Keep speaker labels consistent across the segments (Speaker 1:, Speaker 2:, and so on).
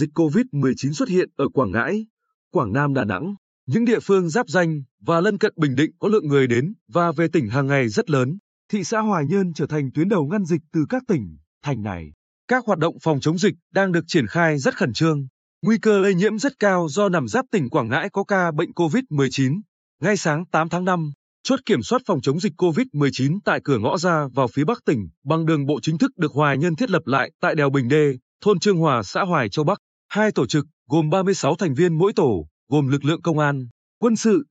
Speaker 1: dịch COVID-19 xuất hiện ở Quảng Ngãi, Quảng Nam Đà Nẵng, những địa phương giáp danh và lân cận Bình Định có lượng người đến và về tỉnh hàng ngày rất lớn. Thị xã Hoài Nhơn trở thành tuyến đầu ngăn dịch từ các tỉnh, thành này. Các hoạt động phòng chống dịch đang được triển khai rất khẩn trương. Nguy cơ lây nhiễm rất cao do nằm giáp tỉnh Quảng Ngãi có ca bệnh COVID-19. Ngay sáng 8 tháng 5, chốt kiểm soát phòng chống dịch COVID-19 tại cửa ngõ ra vào phía Bắc tỉnh bằng đường bộ chính thức được Hoài Nhân thiết lập lại tại đèo Bình Đê, thôn Trương Hòa, xã Hoài Châu Bắc. Hai tổ trực gồm 36 thành viên mỗi tổ, gồm lực lượng công an, quân sự,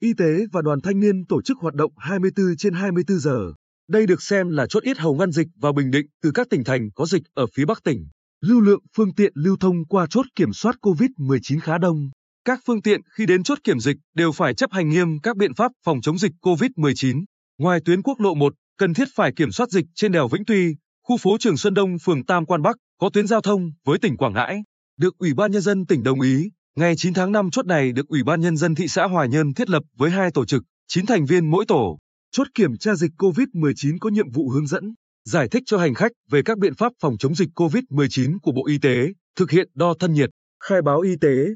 Speaker 1: y tế và đoàn thanh niên tổ chức hoạt động 24 trên 24 giờ. Đây được xem là chốt yết hầu ngăn dịch vào Bình Định từ các tỉnh thành có dịch ở phía Bắc tỉnh. Lưu lượng phương tiện lưu thông qua chốt kiểm soát COVID-19 khá đông. Các phương tiện khi đến chốt kiểm dịch đều phải chấp hành nghiêm các biện pháp phòng chống dịch COVID-19. Ngoài tuyến quốc lộ 1, cần thiết phải kiểm soát dịch trên đèo Vĩnh Tuy, khu phố Trường Xuân Đông, phường Tam Quan Bắc, có tuyến giao thông với tỉnh Quảng Ngãi. Được Ủy ban Nhân dân tỉnh đồng ý, ngày 9 tháng 5 chốt này được Ủy ban Nhân dân thị xã Hòa Nhơn thiết lập với hai tổ trực, 9 thành viên mỗi tổ. Chốt kiểm tra dịch COVID-19 có nhiệm vụ hướng dẫn, giải thích cho hành khách về các biện pháp phòng chống dịch COVID-19 của Bộ Y tế, thực hiện đo thân nhiệt, khai báo y tế,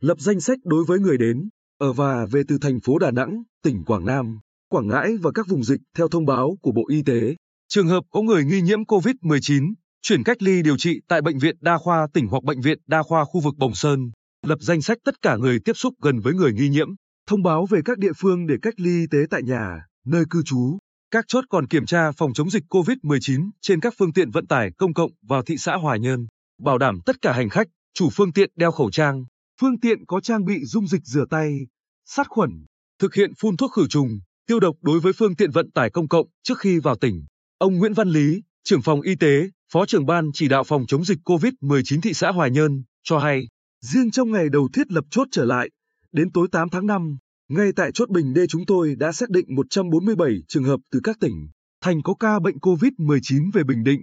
Speaker 1: lập danh sách đối với người đến, ở và về từ thành phố Đà Nẵng, tỉnh Quảng Nam, Quảng Ngãi và các vùng dịch theo thông báo của Bộ Y tế. Trường hợp có người nghi nhiễm COVID-19, chuyển cách ly điều trị tại Bệnh viện Đa khoa tỉnh hoặc Bệnh viện Đa khoa khu vực Bồng Sơn, lập danh sách tất cả người tiếp xúc gần với người nghi nhiễm, thông báo về các địa phương để cách ly y tế tại nhà, nơi cư trú. Các chốt còn kiểm tra phòng chống dịch COVID-19 trên các phương tiện vận tải công cộng vào thị xã Hòa Nhơn, bảo đảm tất cả hành khách, chủ phương tiện đeo khẩu trang, phương tiện có trang bị dung dịch rửa tay, sát khuẩn, thực hiện phun thuốc khử trùng, tiêu độc đối với phương tiện vận tải công cộng trước khi vào tỉnh. Ông Nguyễn Văn Lý, trưởng phòng y tế, Phó trưởng ban chỉ đạo phòng chống dịch COVID-19 thị xã Hoài Nhơn, cho hay, riêng trong ngày đầu thiết lập chốt trở lại, đến tối 8 tháng 5, ngay tại chốt Bình Đê chúng tôi đã xác định 147 trường hợp từ các tỉnh, thành có ca bệnh COVID-19 về Bình Định,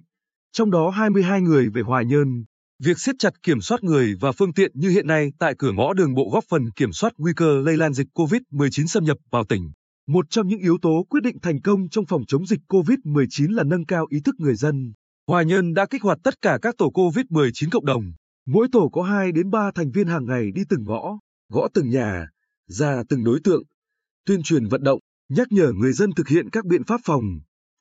Speaker 1: trong đó 22 người về Hoài Nhơn. Việc siết chặt kiểm soát người và phương tiện như hiện nay tại cửa ngõ đường bộ góp phần kiểm soát nguy cơ lây lan dịch COVID-19 xâm nhập vào tỉnh. Một trong những yếu tố quyết định thành công trong phòng chống dịch COVID-19 là nâng cao ý thức người dân. Hòa Nhân đã kích hoạt tất cả các tổ COVID-19 cộng đồng. Mỗi tổ có 2 đến 3 thành viên hàng ngày đi từng ngõ, gõ từng nhà, ra từng đối tượng, tuyên truyền vận động, nhắc nhở người dân thực hiện các biện pháp phòng,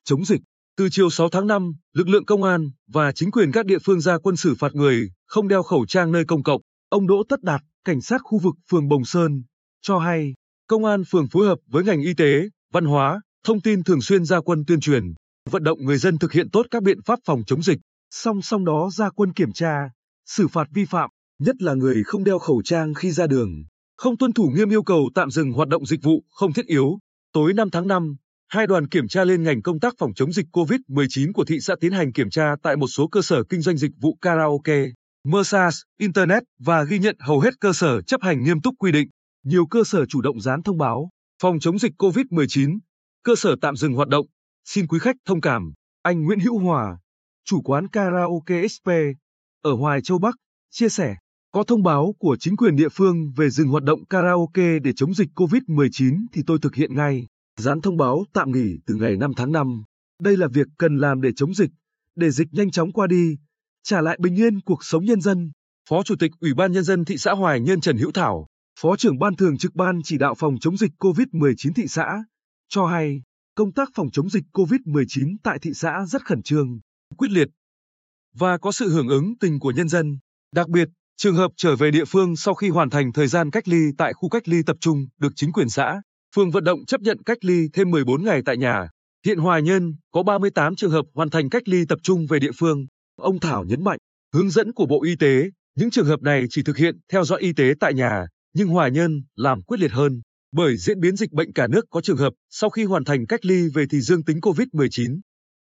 Speaker 1: chống dịch. Từ chiều 6 tháng 5, lực lượng công an và chính quyền các địa phương ra quân xử phạt người không đeo khẩu trang nơi công cộng. Ông Đỗ Tất Đạt, cảnh sát khu vực phường Bồng Sơn, cho hay, công an phường phối hợp với ngành y tế, văn hóa, thông tin thường xuyên ra quân tuyên truyền, vận động người dân thực hiện tốt các biện pháp phòng chống dịch. Song song đó ra quân kiểm tra, xử phạt vi phạm, nhất là người không đeo khẩu trang khi ra đường, không tuân thủ nghiêm yêu cầu tạm dừng hoạt động dịch vụ không thiết yếu. Tối 5 tháng 5, hai đoàn kiểm tra lên ngành công tác phòng chống dịch COVID-19 của thị xã tiến hành kiểm tra tại một số cơ sở kinh doanh dịch vụ karaoke, massage, internet và ghi nhận hầu hết cơ sở chấp hành nghiêm túc quy định. Nhiều cơ sở chủ động dán thông báo phòng chống dịch COVID-19, cơ sở tạm dừng hoạt động. Xin quý khách thông cảm, anh Nguyễn Hữu Hòa, chủ quán karaoke XP ở Hoài Châu Bắc, chia sẻ, có thông báo của chính quyền địa phương về dừng hoạt động karaoke để chống dịch COVID-19 thì tôi thực hiện ngay, dán thông báo tạm nghỉ từ ngày 5 tháng 5. Đây là việc cần làm để chống dịch, để dịch nhanh chóng qua đi, trả lại bình yên cuộc sống nhân dân. Phó Chủ tịch Ủy ban Nhân dân thị xã Hoài Nhơn Trần Hữu Thảo, Phó trưởng Ban Thường trực Ban chỉ đạo phòng chống dịch COVID-19 thị xã, cho hay, công tác phòng chống dịch COVID-19 tại thị xã rất khẩn trương, quyết liệt và có sự hưởng ứng tình của nhân dân. Đặc biệt, trường hợp trở về địa phương sau khi hoàn thành thời gian cách ly tại khu cách ly tập trung được chính quyền xã, phường vận động chấp nhận cách ly thêm 14 ngày tại nhà. Hiện Hoài Nhân có 38 trường hợp hoàn thành cách ly tập trung về địa phương. Ông Thảo nhấn mạnh, hướng dẫn của Bộ Y tế, những trường hợp này chỉ thực hiện theo dõi y tế tại nhà, nhưng Hoài Nhân làm quyết liệt hơn. Bởi diễn biến dịch bệnh cả nước có trường hợp sau khi hoàn thành cách ly về thì dương tính COVID-19.